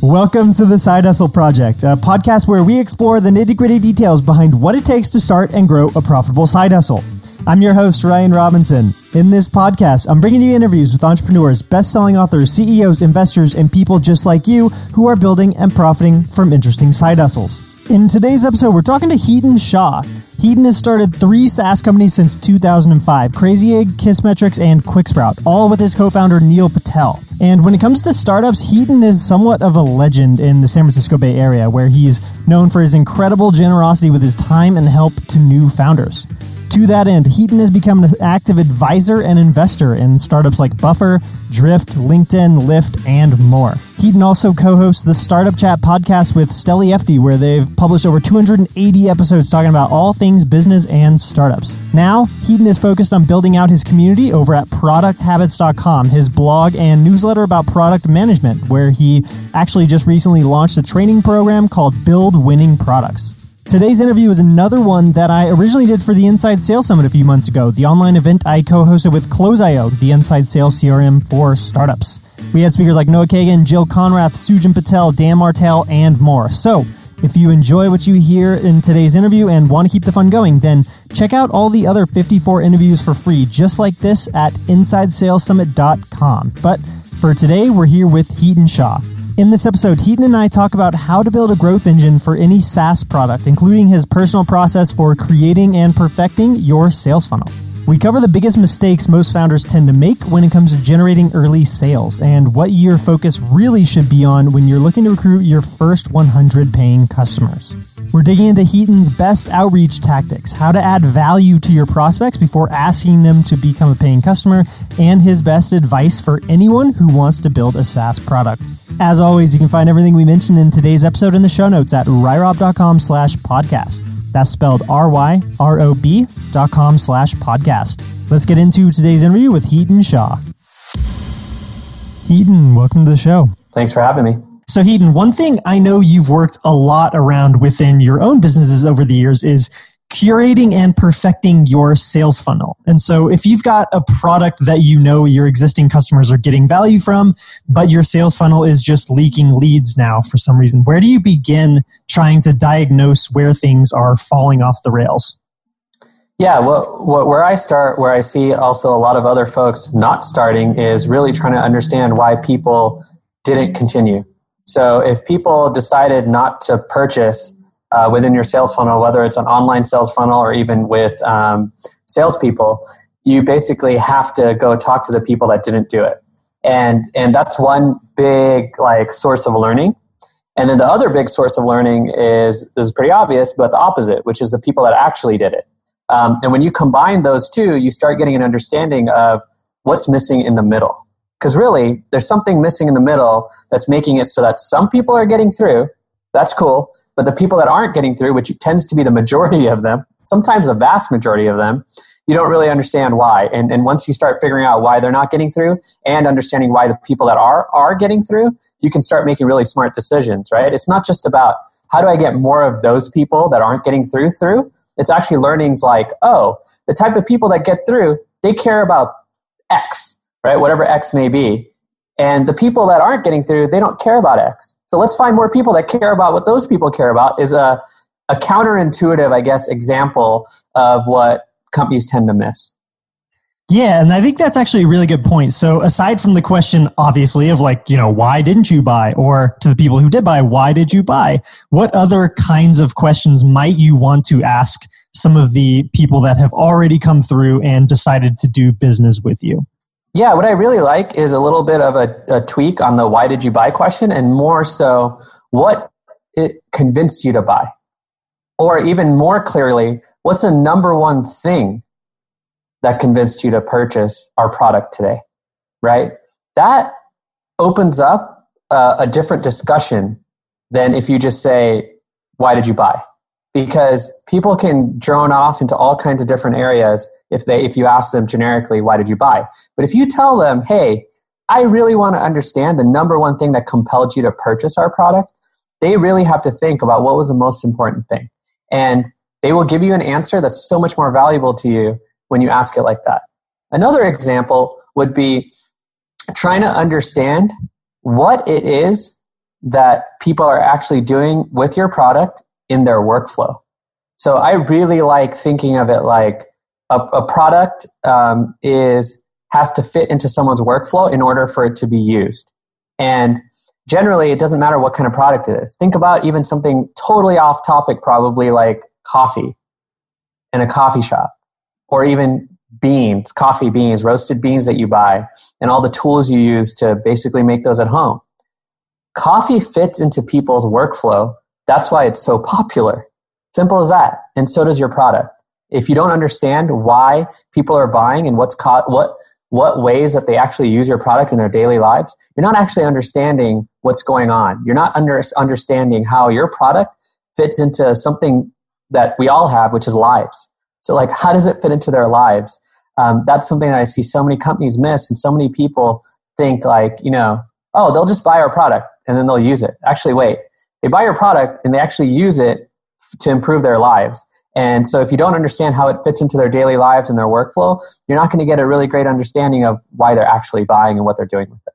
Welcome to the Side Hustle Project, a podcast where we explore the nitty gritty details behind what it takes to start and grow a profitable side hustle. I'm your host, Ryan Robinson. In this podcast, I'm bringing you interviews with entrepreneurs, best selling authors, CEOs, investors, and people just like you who are building and profiting from interesting side hustles. In today's episode, we're talking to Hiten Shah. Hiten has started three SaaS companies since 2005 Crazy Egg, Kissmetrics, and Quicksprout, all with his co founder Neil Patel. And when it comes to startups, Hiten is somewhat of a legend in the San Francisco Bay Area, where he's known for his incredible generosity with his time and help to new founders. To that end, Hiten has become an active advisor and investor in startups like Buffer, Drift, LinkedIn, Lyft, and more. Hiten also co-hosts the Startup Chat podcast with Steli Efti, where they've published over 280 episodes talking about all things business and startups. Now, Hiten is focused on building out his community over at producthabits.com, his blog and newsletter about product management, where he actually just recently launched a training program called Build Winning Products. Today's interview is another one that I originally did for the Inside Sales Summit a few months ago, the online event I co hosted with Close.io, the Inside Sales CRM for startups. We had speakers like Noah Kagan, Jill Konrath, Sujan Patel, Dan Martell, and more. So, if you enjoy what you hear in today's interview and want to keep the fun going, then check out all the other 54 interviews for free, just like this at InsideSalesSummit.com. But for today, we're here with Hiten Shah. In this episode, Hiten and I talk about how to build a growth engine for any SaaS product, including his personal process for creating and perfecting your sales funnel. We cover the biggest mistakes most founders tend to make when it comes to generating early sales and what your focus really should be on when you're looking to recruit your first 100 paying customers. We're digging into Hiten's best outreach tactics, how to add value to your prospects before asking them to become a paying customer, and his best advice for anyone who wants to build a SaaS product. As always, you can find everything we mentioned in today's episode in the show notes at ryrob.com slash podcast. That's spelled R-Y-R-O-B dot com slash podcast. Let's get into today's interview with Hiten Shah. Hiten, welcome to the show. Thanks for having me. So, Hiten, one thing I know you've worked a lot around within your own businesses over the years is curating and perfecting your sales funnel. And so, if you've got a product that you know your existing customers are getting value from, but your sales funnel is just leaking leads now for some reason, where do you begin trying to diagnose where things are falling off the rails? Yeah, well, where I start, where I see also a lot of other folks not starting, is really trying to understand why people didn't continue. So if people decided not to purchase uh, within your sales funnel, whether it's an online sales funnel or even with um, salespeople, you basically have to go talk to the people that didn't do it. And, and that's one big like source of learning. And then the other big source of learning is, this is pretty obvious, but the opposite, which is the people that actually did it. Um, and when you combine those two, you start getting an understanding of what's missing in the middle. Because really, there's something missing in the middle that's making it so that some people are getting through. That's cool. But the people that aren't getting through, which tends to be the majority of them, sometimes the vast majority of them, you don't really understand why. And, and once you start figuring out why they're not getting through and understanding why the people that are are getting through, you can start making really smart decisions, right? It's not just about how do I get more of those people that aren't getting through through. It's actually learnings like, oh, the type of people that get through, they care about X right? Whatever X may be. And the people that aren't getting through, they don't care about X. So let's find more people that care about what those people care about is a, a counterintuitive, I guess, example of what companies tend to miss. Yeah, and I think that's actually a really good point. So, aside from the question, obviously, of like, you know, why didn't you buy? Or to the people who did buy, why did you buy? What other kinds of questions might you want to ask some of the people that have already come through and decided to do business with you? Yeah, what I really like is a little bit of a, a tweak on the why did you buy question and more so what it convinced you to buy. Or even more clearly, what's the number one thing that convinced you to purchase our product today? Right? That opens up uh, a different discussion than if you just say, why did you buy? because people can drone off into all kinds of different areas if they if you ask them generically why did you buy but if you tell them hey i really want to understand the number one thing that compelled you to purchase our product they really have to think about what was the most important thing and they will give you an answer that's so much more valuable to you when you ask it like that. Another example would be trying to understand what it is that people are actually doing with your product in their workflow. So I really like thinking of it like a, a product um, is has to fit into someone's workflow in order for it to be used. And generally, it doesn't matter what kind of product it is. Think about even something totally off topic, probably like coffee in a coffee shop, or even beans, coffee beans, roasted beans that you buy, and all the tools you use to basically make those at home. Coffee fits into people's workflow. That's why it's so popular. Simple as that. And so does your product. If you don't understand why people are buying and what's caught, what what ways that they actually use your product in their daily lives, you're not actually understanding what's going on. You're not under, understanding how your product fits into something that we all have, which is lives. So, like, how does it fit into their lives? Um, that's something that I see so many companies miss, and so many people think, like, you know, oh, they'll just buy our product and then they'll use it. Actually, wait, they buy your product and they actually use it to improve their lives. And so, if you don't understand how it fits into their daily lives and their workflow, you're not going to get a really great understanding of why they're actually buying and what they're doing with it.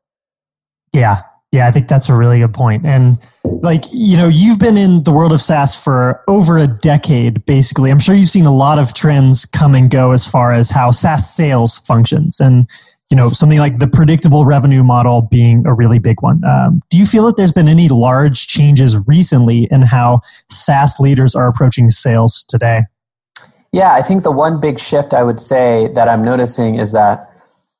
Yeah, yeah, I think that's a really good point. And like, you know, you've been in the world of SaaS for over a decade, basically. I'm sure you've seen a lot of trends come and go as far as how SaaS sales functions. And, you know, something like the predictable revenue model being a really big one. Um, do you feel that there's been any large changes recently in how SaaS leaders are approaching sales today? Yeah, I think the one big shift I would say that I'm noticing is that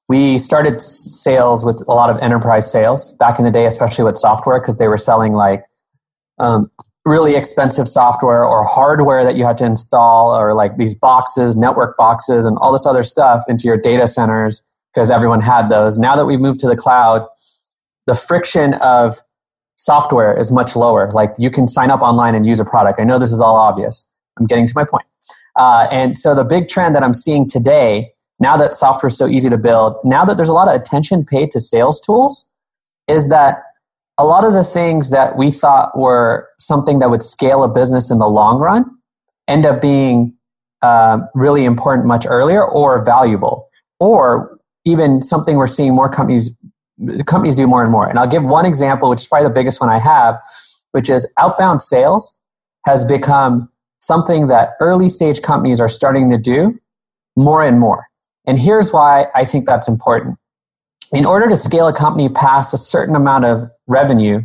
we started sales with a lot of enterprise sales back in the day, especially with software, because they were selling like um, really expensive software or hardware that you had to install, or like these boxes, network boxes, and all this other stuff into your data centers because everyone had those. Now that we've moved to the cloud, the friction of software is much lower. Like you can sign up online and use a product. I know this is all obvious. I'm getting to my point. Uh, and so the big trend that I'm seeing today now that software is so easy to build, now that there's a lot of attention paid to sales tools, is that a lot of the things that we thought were something that would scale a business in the long run end up being uh, really important much earlier or valuable or even something we're seeing more companies companies do more and more and i'll give one example which is probably the biggest one i have which is outbound sales has become something that early stage companies are starting to do more and more and here's why I think that's important. In order to scale a company past a certain amount of revenue,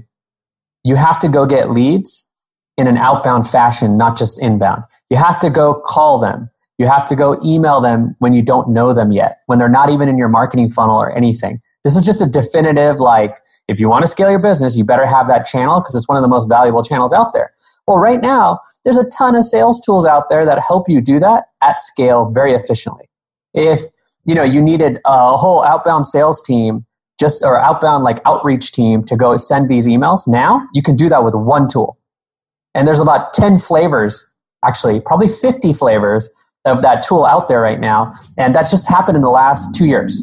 you have to go get leads in an outbound fashion, not just inbound. You have to go call them. You have to go email them when you don't know them yet, when they're not even in your marketing funnel or anything. This is just a definitive, like, if you want to scale your business, you better have that channel because it's one of the most valuable channels out there. Well, right now, there's a ton of sales tools out there that help you do that at scale very efficiently if you know you needed a whole outbound sales team just or outbound like outreach team to go send these emails now you can do that with one tool and there's about 10 flavors actually probably 50 flavors of that tool out there right now. And that just happened in the last two years.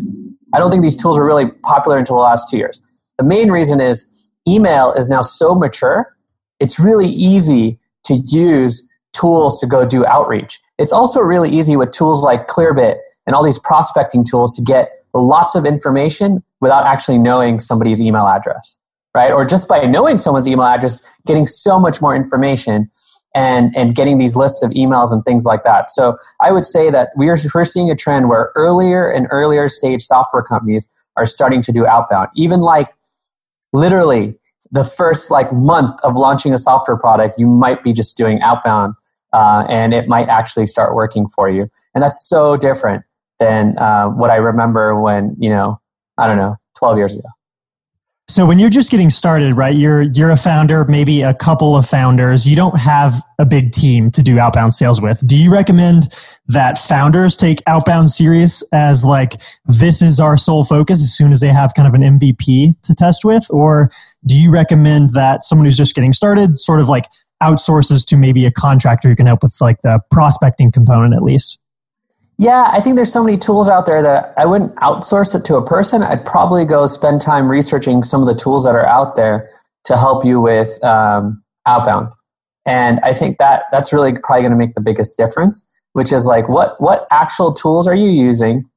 I don't think these tools were really popular until the last two years. The main reason is email is now so mature it's really easy to use tools to go do outreach. It's also really easy with tools like clearbit and all these prospecting tools to get lots of information without actually knowing somebody's email address, right? Or just by knowing someone's email address, getting so much more information and, and getting these lists of emails and things like that. So I would say that we are, we're seeing a trend where earlier and earlier stage software companies are starting to do outbound. Even like literally the first like month of launching a software product, you might be just doing outbound uh, and it might actually start working for you. And that's so different than uh, what I remember when, you know, I don't know, 12 years ago. So when you're just getting started, right? You're you're a founder, maybe a couple of founders. You don't have a big team to do outbound sales with. Do you recommend that founders take outbound serious as like this is our sole focus as soon as they have kind of an MVP to test with or do you recommend that someone who's just getting started sort of like outsources to maybe a contractor who can help with like the prospecting component at least? Yeah, I think there's so many tools out there that I wouldn't outsource it to a person. I'd probably go spend time researching some of the tools that are out there to help you with um, outbound. And I think that that's really probably going to make the biggest difference, which is like what what actual tools are you using?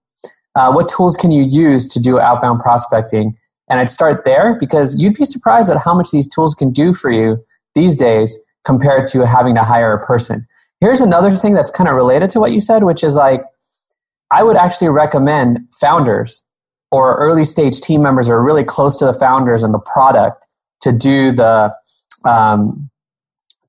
Uh, what tools can you use to do outbound prospecting? And I'd start there because you'd be surprised at how much these tools can do for you these days compared to having to hire a person. Here's another thing that's kind of related to what you said, which is like I would actually recommend founders or early stage team members are really close to the founders and the product to do the um,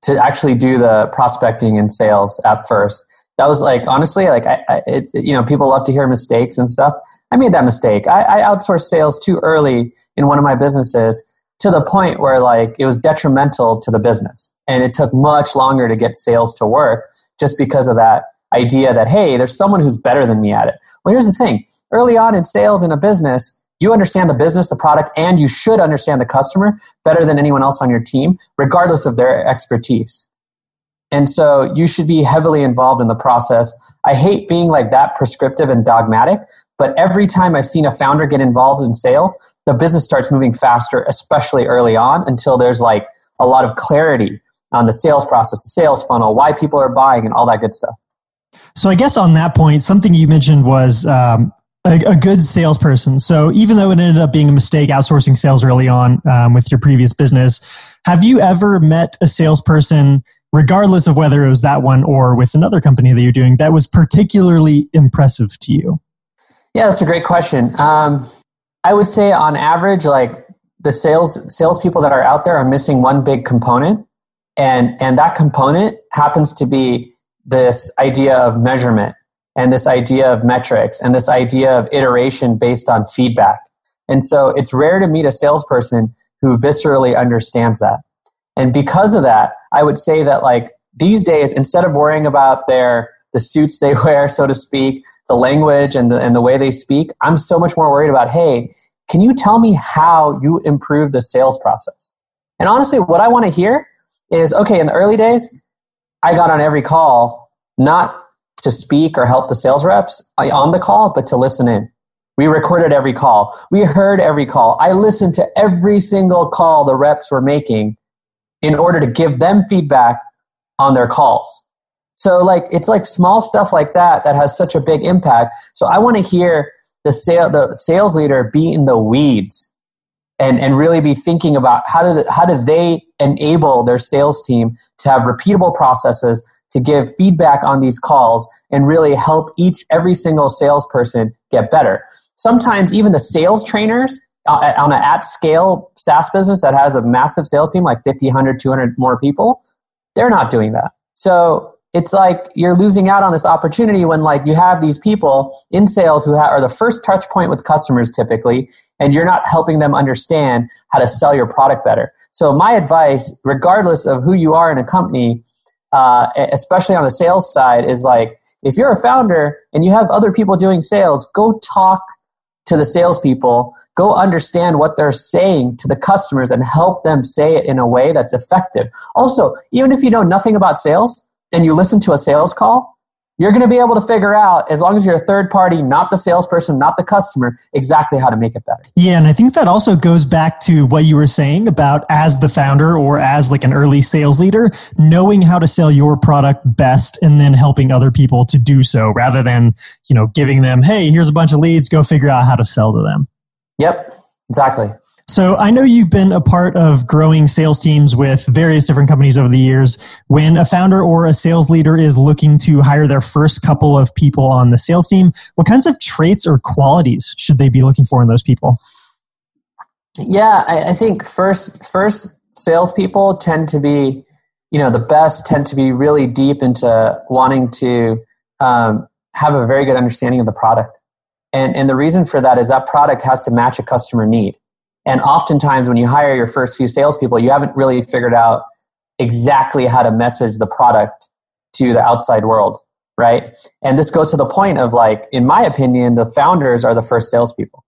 to actually do the prospecting and sales at first. That was like honestly, like I, I, it's you know people love to hear mistakes and stuff. I made that mistake. I, I outsourced sales too early in one of my businesses to the point where like it was detrimental to the business, and it took much longer to get sales to work just because of that idea that hey, there's someone who's better than me at it. Well, here's the thing: early on in sales in a business, you understand the business, the product, and you should understand the customer better than anyone else on your team, regardless of their expertise. And so you should be heavily involved in the process. I hate being like that prescriptive and dogmatic, but every time I've seen a founder get involved in sales, the business starts moving faster, especially early on, until there's like a lot of clarity on the sales process, the sales funnel, why people are buying, and all that good stuff. So I guess on that point, something you mentioned was um, a, a, good salesperson. So even though it ended up being a mistake outsourcing sales early on um, with your previous business, have you ever met a salesperson, regardless of whether it was that one or with another company that you're doing, that was particularly impressive to you? Yeah, that's a great question. Um, I would say on average, like the sales salespeople that are out there are missing one big component, and and that component happens to be this idea of measurement and this idea of metrics and this idea of iteration based on feedback. And so it's rare to meet a salesperson who viscerally understands that. And because of that, I would say that like these days, instead of worrying about their the suits they wear, so to speak, the language and the, and the way they speak, I'm so much more worried about, hey, can you tell me how you improve the sales process? And honestly, what I want to hear is, okay, in the early days, I got on every call, not to speak or help the sales reps uh, on the call, but to listen in. We recorded every call. We heard every call. I listened to every single call the reps were making in order to give them feedback on their calls. So like it's like small stuff like that that has such a big impact. So I want to hear the sale the sales leader be in the weeds and and really be thinking about how do the, how do they enable their sales team to have repeatable processes to give feedback on these calls and really help each every single salesperson get better. Sometimes even the sales trainers uh, on an at scale SaaS business that has a massive sales team like 50, 100, 200 more people, they're not doing that. So it's like you're losing out on this opportunity when like you have these people in sales who are the first touch point with customers typically and you're not helping them understand how to sell your product better so my advice regardless of who you are in a company uh, especially on the sales side, is like if you're a founder and you have other people doing sales, go talk to the salespeople, go understand what they're saying to the customers and help them say it in a way that's effective. Also, even if you know nothing about sales and you listen to a sales call, you're going to be able to figure out, as long as you're a third party, not the salesperson, not the customer, exactly how to make it better. Yeah. And I think that also goes back to what you were saying about as the founder or as like an early sales leader, knowing how to sell your product best and then helping other people to do so rather than, you know, giving them, hey, here's a bunch of leads, go figure out how to sell to them. Yep. Exactly. So I know you've been a part of growing sales teams with various different companies over the years. When a founder or a sales leader is looking to hire their first couple of people on the sales team, what kinds of traits or qualities should they be looking for in those people? Yeah, I, I think first first salespeople tend to be, you know, the best tend to be really deep into wanting to um, have a very good understanding of the product. And, and the reason for that is that product has to match a customer need. And oftentimes, when you hire your first few salespeople, you haven't really figured out exactly how to message the product to the outside world, right? And this goes to the point of like, in my opinion, the founders are the first salespeople.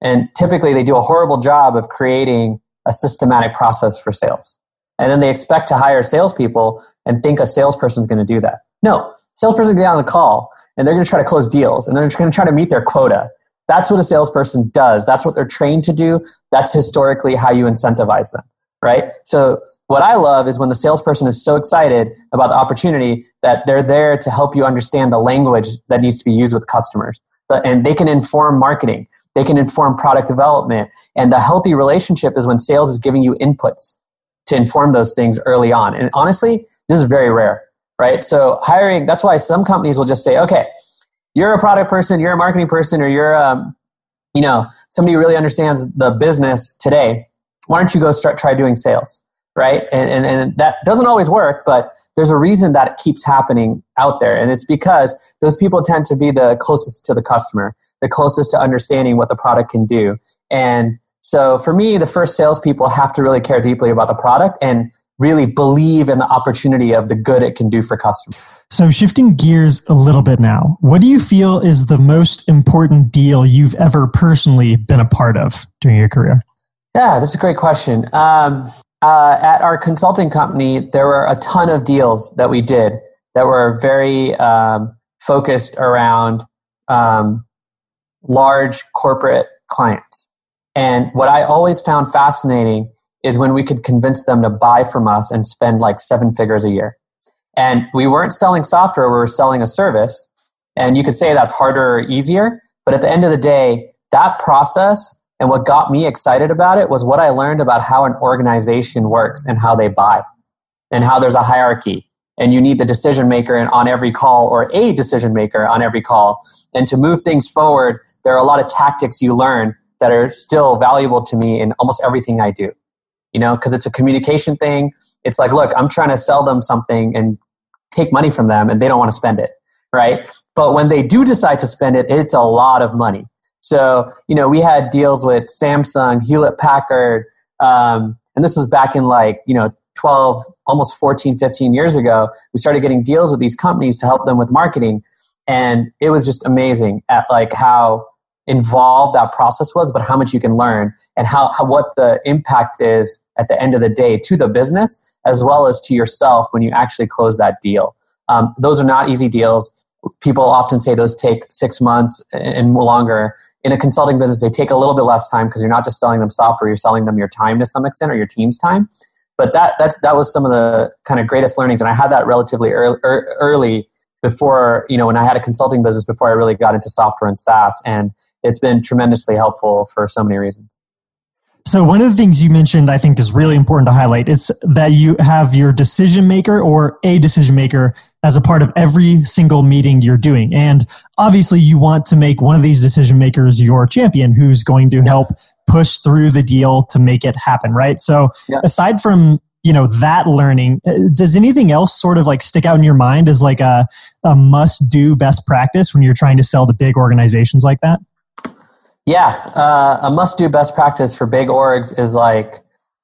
And typically, they do a horrible job of creating a systematic process for sales. And then they expect to hire salespeople and think a salesperson is going to do that. No, salesperson's going to get on the call and they're going to try to close deals and they're going to try to meet their quota that's what a salesperson does. That's what they're trained to do. That's historically how you incentivize them, right? So what I love is when the salesperson is so excited about the opportunity that they're there to help you understand the language that needs to be used with customers. And they can inform marketing, they can inform product development. And the healthy relationship is when sales is giving you inputs to inform those things early on. And honestly, this is very rare, right? So hiring, that's why some companies will just say, okay, you're a product person, you're a marketing person, or you're, um, you know, somebody who really understands the business today. Why don't you go start try doing sales? right? And, and, and that doesn't always work, but there's a reason that it keeps happening out there. And it's because those people tend to be the closest to the customer, the closest to understanding what the product can do. And so for me, the first salespeople have to really care deeply about the product and really believe in the opportunity of the good it can do for customers. So, shifting gears a little bit now, what do you feel is the most important deal you've ever personally been a part of during your career? Yeah, that's a great question. Um, uh, at our consulting company, there were a ton of deals that we did that were very um, focused around um, large corporate clients. And what I always found fascinating is when we could convince them to buy from us and spend like seven figures a year. And we weren't selling software, we were selling a service. And you could say that's harder or easier, but at the end of the day, that process and what got me excited about it was what I learned about how an organization works and how they buy and how there's a hierarchy. And you need the decision maker on every call or a decision maker on every call. And to move things forward, there are a lot of tactics you learn that are still valuable to me in almost everything I do. You know, because it's a communication thing. It's like, look, I'm trying to sell them something and take money from them and they don't want to spend it. Right. But when they do decide to spend it, it's a lot of money. So, you know, we had deals with Samsung, Hewlett Packard, um, and this was back in like, you know, 12, almost 14, 15 years ago. We started getting deals with these companies to help them with marketing. And it was just amazing at like how involved that process was, but how much you can learn and how, how what the impact is at the end of the day to the business as well as to yourself when you actually close that deal. Um, those are not easy deals people often say those take six months and longer. In a consulting business, they take a little bit less time because you're not just selling them software, you're selling them your time to some extent or your team's time. But that that's that was some of the kind of greatest learnings, and I had that relatively early, early before you know when I had a consulting business before I really got into software and SaaS, and it's been tremendously helpful for so many reasons. So one of the things you mentioned, I think, is really important to highlight. It's that you have your decision maker or a decision maker as a part of every single meeting you're doing. And obviously, you want to make one of these decision makers your champion who's going to help push through the deal to make it happen, right? So yeah. aside from you know that learning uh, does anything else sort of like stick out in your mind as like a, a must do best practice when you're trying to sell to big organizations like that yeah, uh, a must do best practice for big orgs is like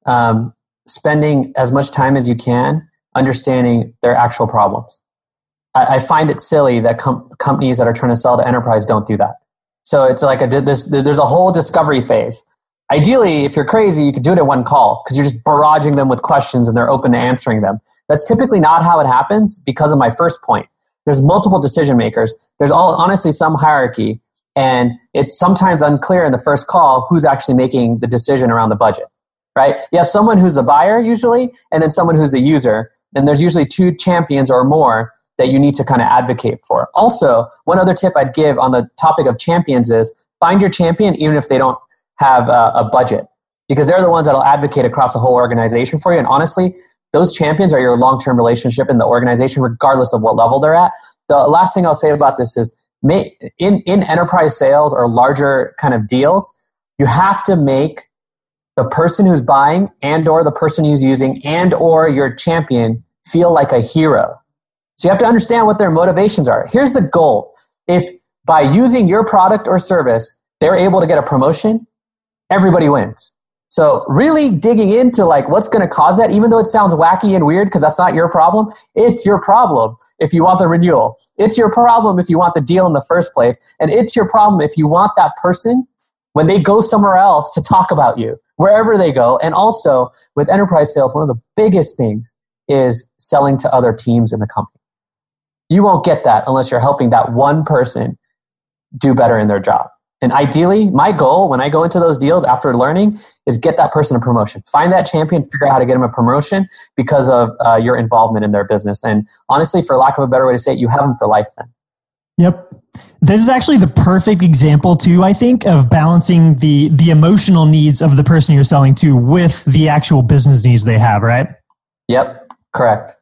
um, spending as much time as you can understanding their actual problems. I, I find it silly that com- companies that are trying to sell to enterprise don't do that. So it's like a, this, there's a whole discovery phase. Ideally, if you're crazy, you could do it in one call because you're just barraging them with questions and they're open to answering them. That's typically not how it happens because of my first point. There's multiple decision makers. There's all honestly some hierarchy and it's sometimes unclear in the first call who's actually making the decision around the budget, right? You have someone who's a buyer usually, and then someone who's the user. And there's usually two champions or more that you need to kind of advocate for. Also, one other tip I'd give on the topic of champions is find your champion even if they don't have a, a budget, because they're the ones that'll advocate across the whole organization for you. And honestly, those champions are your long term relationship in the organization, regardless of what level they're at. The last thing I'll say about this is in, in enterprise sales or larger kind of deals, you have to make the person who's buying and or the person who's using and or your champion feel like a hero. So you have to understand what their motivations are. Here's the goal. If by using your product or service, they're able to get a promotion, everybody wins. So really digging into like what's going to cause that, even though it sounds wacky and weird because that's not your problem, it's your problem if you want the renewal. It's your problem if you want the deal in the first place. And it's your problem if you want that person when they go somewhere else to talk about you, wherever they go. And also with enterprise sales, one of the biggest things is selling to other teams in the company. You won't get that unless you're helping that one person do better in their job. And ideally, my goal when I go into those deals after learning is get that person a promotion. Find that champion, figure out how to get them a promotion because of uh, your involvement in their business. And honestly, for lack of a better way to say it, you have them for life then. Yep. This is actually the perfect example too, I think, of balancing the the emotional needs of the person you're selling to with the actual business needs they have, right? Yep, correct.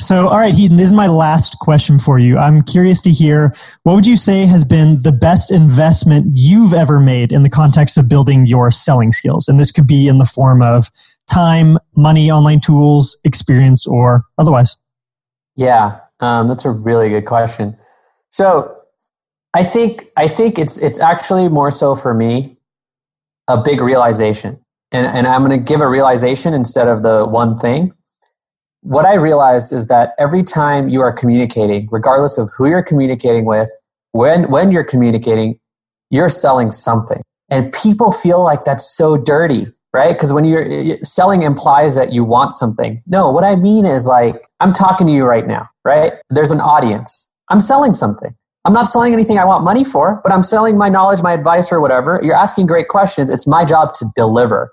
So, all right, Hiten, this is my last question for you. I'm curious to hear what would you say has been the best investment you've ever made in the context of building your selling skills? And this could be in the form of time, money, online tools, experience, or otherwise. Yeah, um, that's a really good question. So, I think I think it's it's actually more so for me a big realization, and and I'm going to give a realization instead of the one thing what I realized is that every time you are communicating, regardless of who you're communicating with, when, when you're communicating, you're selling something. And people feel like that's so dirty, right? Because when you're selling implies that you want something. No, what I mean is like, I'm talking to you right now, right? There's an audience. I'm selling something. I'm not selling anything I want money for, but I'm selling my knowledge, my advice, or whatever. You're asking great questions. It's my job to deliver.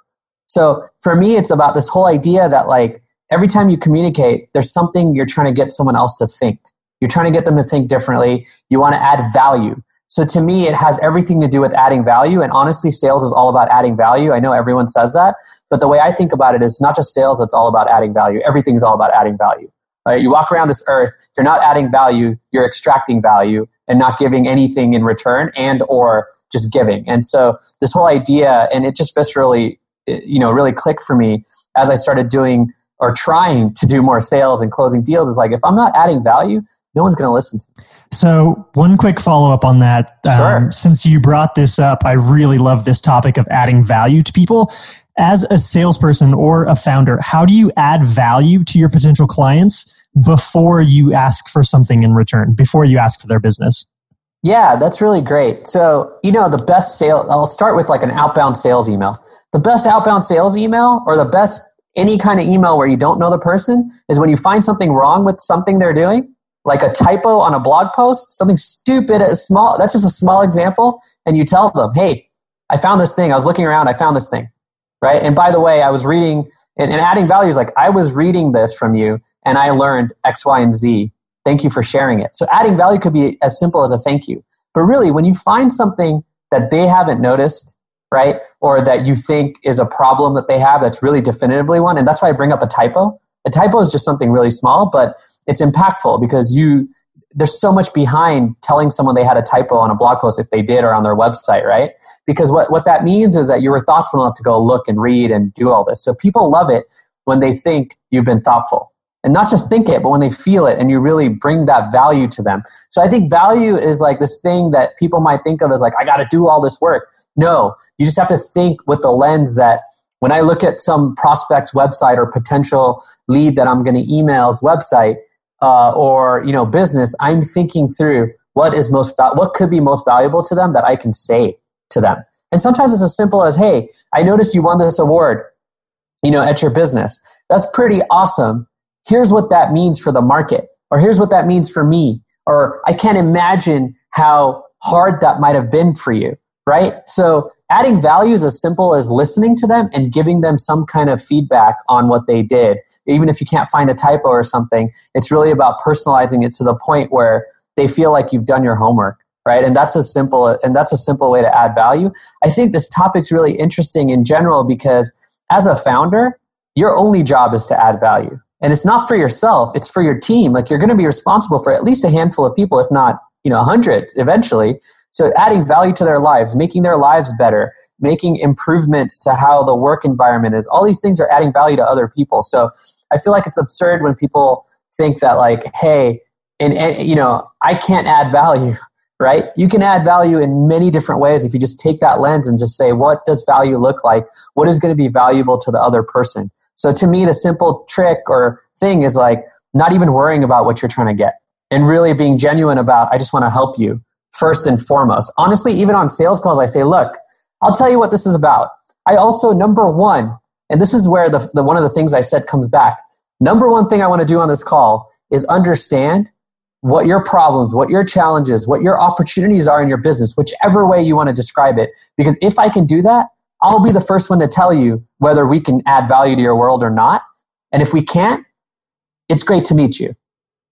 So for me, it's about this whole idea that like, every time you communicate, there's something you're trying to get someone else to think. You're trying to get them to think differently. You want to add value. So to me, it has everything to do with adding value. And honestly, sales is all about adding value. I know everyone says that, but the way I think about it is not just sales, it's all about adding value. Everything's all about adding value. Right? You walk around this earth, you're not adding value, you're extracting value and not giving anything in return and or just giving. And so this whole idea, and it just viscerally, you know, really clicked for me as I started doing or trying to do more sales and closing deals is like if I'm not adding value, no one's going to listen to me. So, one quick follow up on that. Um, sure. Um, since you brought this up, I really love this topic of adding value to people. As a salesperson or a founder, how do you add value to your potential clients before you ask for something in return, before you ask for their business? Yeah, that's really great. So, you know, the best sale, I'll start with like an outbound sales email. The best outbound sales email or the best any kind of email where you don't know the person is when you find something wrong with something they're doing, like a typo on a blog post, something stupid, a small, that's just a small example, and you tell them, hey, I found this thing. I was looking around, I found this thing. Right. And by the way, I was reading and, and adding values like I was reading this from you and I learned X, Y, and Z. Thank you for sharing it. So adding value could be as simple as a thank you. But really, when you find something that they haven't noticed right? Or that you think is a problem that they have that's really definitively one. And that's why I bring up a typo. A typo is just something really small, but it's impactful because you there's so much behind telling someone they had a typo on a blog post if they did or on their website, right? Because what, what that means is that you were thoughtful enough to go look and read and do all this. So people love it when they think you've been thoughtful. And not just think it, but when they feel it and you really bring that value to them. So I think value is like this thing that people might think of as like, I got to do all this work. No, you just have to think with the lens that when I look at some prospect's website or potential lead that I'm going to email's website uh, or you know business, I'm thinking through what is most what could be most valuable to them that I can say to them. And sometimes it's as simple as, "Hey, I noticed you won this award, you know, at your business. That's pretty awesome. Here's what that means for the market, or here's what that means for me, or I can't imagine how hard that might have been for you." right? So adding value is as simple as listening to them and giving them some kind of feedback on what they did. Even if you can't find a typo or something, it's really about personalizing it to the point where they feel like you've done your homework right and that's a simple and that's a simple way to add value i think this topic's really interesting in general because as a founder your only job is to add value and it's not for yourself it's for your team like you're going to be responsible for at least a handful of people if not you know 100 eventually so adding value to their lives, making their lives better, making improvements to how the work environment is. All these things are adding value to other people. So I feel like it's absurd when people think that like, hey, and, and you know, I can't add value, right? You can add value in many different ways if you just take that lens and just say, what does value look like? What is going to be valuable to the other person? So to me, the simple trick or thing is like not even worrying about what you're trying to get and really being genuine about, I just want to help you first and foremost. Honestly, even on sales calls, I say, look, I'll tell you what this is about. I also, number one, and this is where the, the one of the things I said comes back. Number one thing I want to do on this call is understand what your problems, what your challenges, what your opportunities are in your business, whichever way you want to describe it. Because if I can do that, I'll be the first one to tell you whether we can add value to your world or not. And if we can't, it's great to meet you,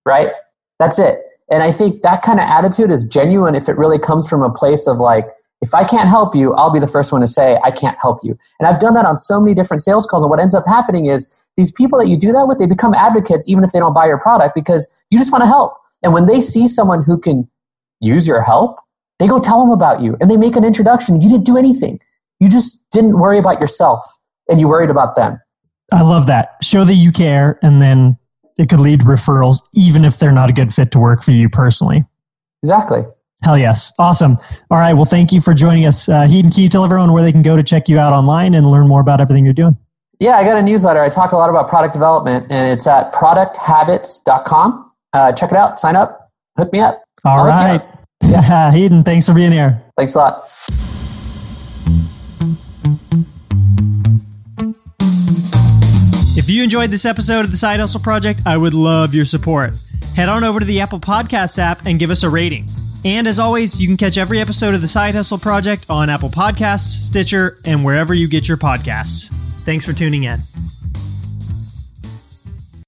right? That's it. And I think that kind of attitude is genuine if it really comes from a place of like, if I can't help you, I'll be the first one to say, I can't help you. And I've done that on so many different sales calls. And what ends up happening is these people that you do that with, they become advocates even if they don't buy your product because you just want to help. And when they see someone who can use your help, they go tell them about you and they make an introduction. You didn't do anything. You just didn't worry about yourself and you worried about them. I love that. Show that you care and then it could lead to referrals, even if they're not a good fit to work for you personally. Exactly. Hell yes. Awesome. All right. Well, thank you for joining us. Uh, Hiten, can you tell everyone where they can go to check you out online and learn more about everything you're doing? Yeah, I got a newsletter. I talk a lot about product development, and it's at producthabits.com. Uh, check it out. Sign up. Hook me up. All I'll right. Yeah, Hiten, thanks for being here. Thanks a lot. If you enjoyed this episode of the Side Hustle Project, I would love your support. Head on over to the Apple Podcasts app and give us a rating. And as always, you can catch every episode of the Side Hustle Project on Apple Podcasts, Stitcher, and wherever you get your podcasts. Thanks for tuning in.